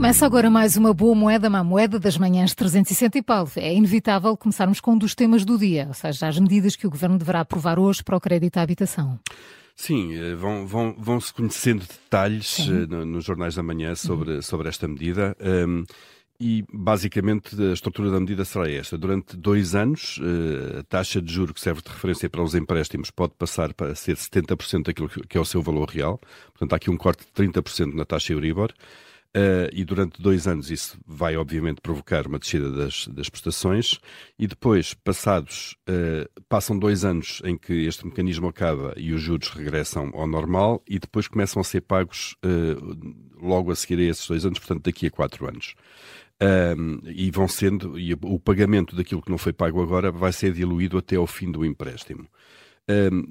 Começa agora mais uma boa moeda, má moeda das manhãs 360 e Paulo. É inevitável começarmos com um dos temas do dia, ou seja, as medidas que o Governo deverá aprovar hoje para o crédito à habitação. Sim, eh, vão, vão, vão se conhecendo detalhes. Eh, nos jornais da manhã sobre, uhum. sobre esta medida. Um, e, basicamente, a estrutura da medida será esta. Durante dois anos, eh, a taxa de juro que serve de referência para os empréstimos pode passar para ser 70% daquilo que é o seu valor real. Portanto, há aqui um corte de 30% na taxa Euribor. Uh, e durante dois anos isso vai, obviamente, provocar uma descida das, das prestações, e depois, passados, uh, passam dois anos em que este mecanismo acaba e os juros regressam ao normal, e depois começam a ser pagos uh, logo a seguir a esses dois anos, portanto, daqui a quatro anos. e vão sendo, e o pagamento daquilo que não foi pago agora vai ser diluído até ao fim do empréstimo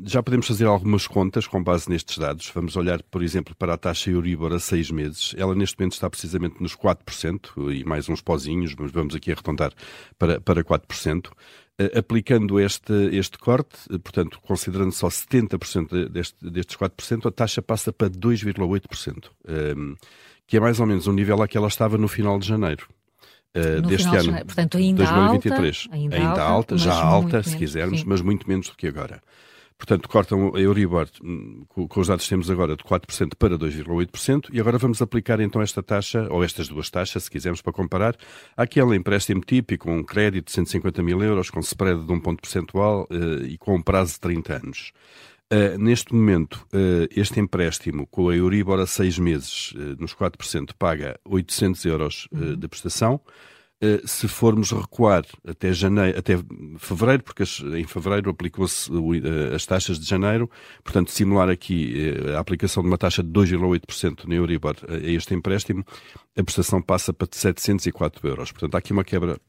já podemos fazer algumas contas com base nestes dados. Vamos olhar, por exemplo, para a taxa Euribor a seis meses. Ela neste momento está precisamente nos 4% e mais uns pozinhos, mas vamos aqui arredondar para, para 4%. Uh, ah, aplicando este, este corte, portanto, considerando só 70% deste, destes 4%, a taxa passa para 2,8%, um, que é mais ou menos o nível a que ela estava no final de janeiro. Uh, deste ano, de portanto, ainda 2023. Alta, ainda, ainda alta, já alta, se quisermos, sim. mas muito menos do que agora. Portanto, cortam a Euribor, hum, com os dados que temos agora, de 4% para 2,8%, e agora vamos aplicar então esta taxa, ou estas duas taxas, se quisermos, para comparar, àquele empréstimo típico, um crédito de 150 mil euros, com spread de um ponto percentual uh, e com um prazo de 30 anos. Uh, neste momento, uh, este empréstimo com a Euribor a seis meses, nos 4%, paga 800 euros de prestação, se formos recuar até janeiro, até fevereiro, porque em fevereiro aplicou-se as taxas de janeiro, portanto, simular aqui a aplicação de uma taxa de 2,8% no Euribor a este empréstimo, a prestação passa para 704 euros. Portanto, há aqui uma quebra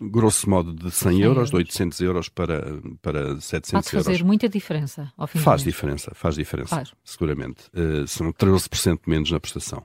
grosso modo de 100 euros, de 800 euros para, para 700 Pode fazer euros. muita diferença ao fim Faz diferença, faz diferença, faz. seguramente. Uh, são 13% menos na prestação.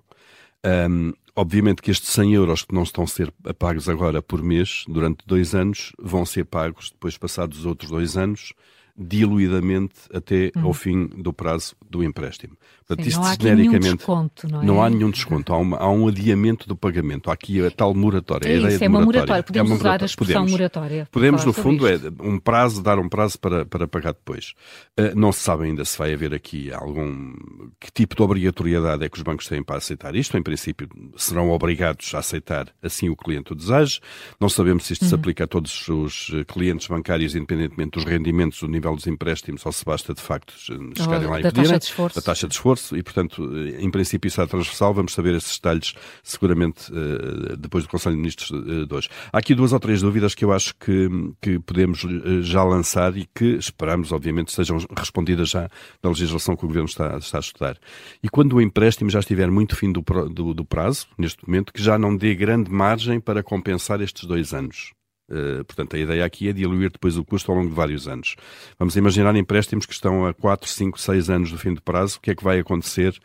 Um, obviamente que estes 100 euros que não estão a ser pagos agora por mês, durante dois anos, vão ser pagos depois passados os outros dois anos, diluidamente até uhum. ao fim do prazo do empréstimo. Portanto, Sim, isto não há genericamente desconto, não, é? não há nenhum desconto, há, uma, há, um adiamento do pagamento, há aqui a tal moratória. É, a isso, é uma moratória, podemos é uma usar a expressão podemos. moratória. Podemos, no fundo, é um prazo, dar um prazo para, para pagar depois. Uh, não se sabe ainda se vai haver aqui algum, que tipo de obrigatoriedade é que os bancos têm para aceitar isto, em princípio serão obrigados a aceitar assim o cliente o deseja, não sabemos se isto uhum. se aplica a todos os clientes bancários, independentemente dos rendimentos, do nível dos empréstimos, ou se basta de facto chegarem lá e pedirem. Taxa de esforço. A taxa de esforço esforço e, portanto, em princípio isso é transversal. Vamos saber esses detalhes seguramente eh, depois do Conselho de Ministros eh, de hoje. Há aqui duas ou três dúvidas que eu acho que, que podemos eh, já lançar e que esperamos, obviamente, sejam respondidas já na legislação que o Governo está, está a estudar. E quando o empréstimo já estiver muito fim do, do, do prazo, neste momento, que já não dê grande margem para compensar estes dois anos. Uh, portanto, a ideia aqui é diluir depois o custo ao longo de vários anos. Vamos imaginar empréstimos que estão a 4, 5, 6 anos do fim do prazo. O que é que vai acontecer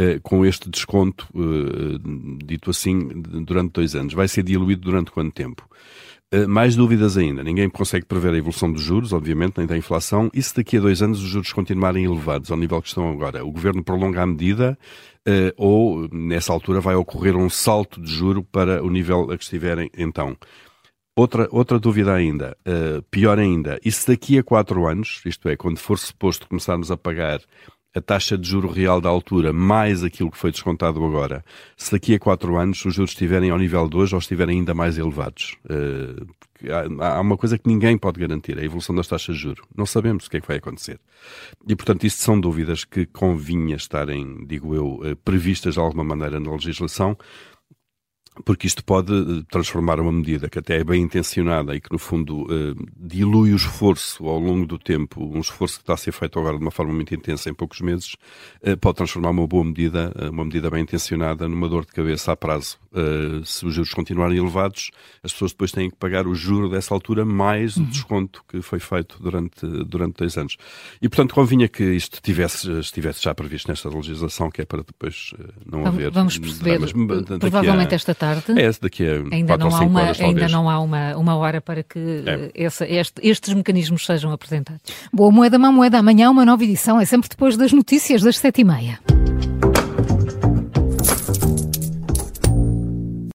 uh, com este desconto, uh, dito assim, durante dois anos? Vai ser diluído durante quanto tempo? mais dúvidas ainda. Ninguém consegue prever a evolução dos juros, obviamente, nem da inflação. E se daqui a dois anos os juros continuarem elevados ao nível que estão agora? O governo prolonga a medida ou, nessa altura, vai ocorrer um salto de juro para o nível a que estiverem então? Outra, outra dúvida ainda, uh, pior ainda, e se daqui a quatro anos, isto é, quando for suposto começarmos a pagar a taxa de juro real da altura mais aquilo que foi descontado agora, se daqui a quatro anos os juros estiverem ao nível de hoje ou estiverem ainda mais elevados? Uh, há, há, uma coisa que ninguém pode garantir, a evolução das taxas de juro. Não sabemos o que é que vai acontecer. E, portanto, isto são dúvidas que convinha estarem, digo eu, eh, previstas de alguma maneira na legislação, porque isto pode eh, transformar uma medida que até é bem intencionada e que, no fundo, uh, dilui o esforço ao longo do tempo, um esforço que está a ser feito agora de uma forma muito intensa em poucos meses, uh, pode transformar uma boa medida, uma medida bem intencionada, numa dor de cabeça a prazo. Uh, se os juros continuarem elevados, as pessoas depois têm que pagar o juro dessa altura mais o uhum. desconto que foi feito durante, durante dois anos. E, portanto, convinha que isto tivesse, estivesse já previsto nesta legislação, que é para depois não haver... Vamos perceber, provavelmente a... esta tarde. É, daqui a ainda não há uma, horas, Ainda não há uma, uma hora para que é. esse, este, estes mecanismos sejam apresentados. Boa moeda, má moeda. Amanhã uma nova edição. É sempre depois das notícias das sete e meia.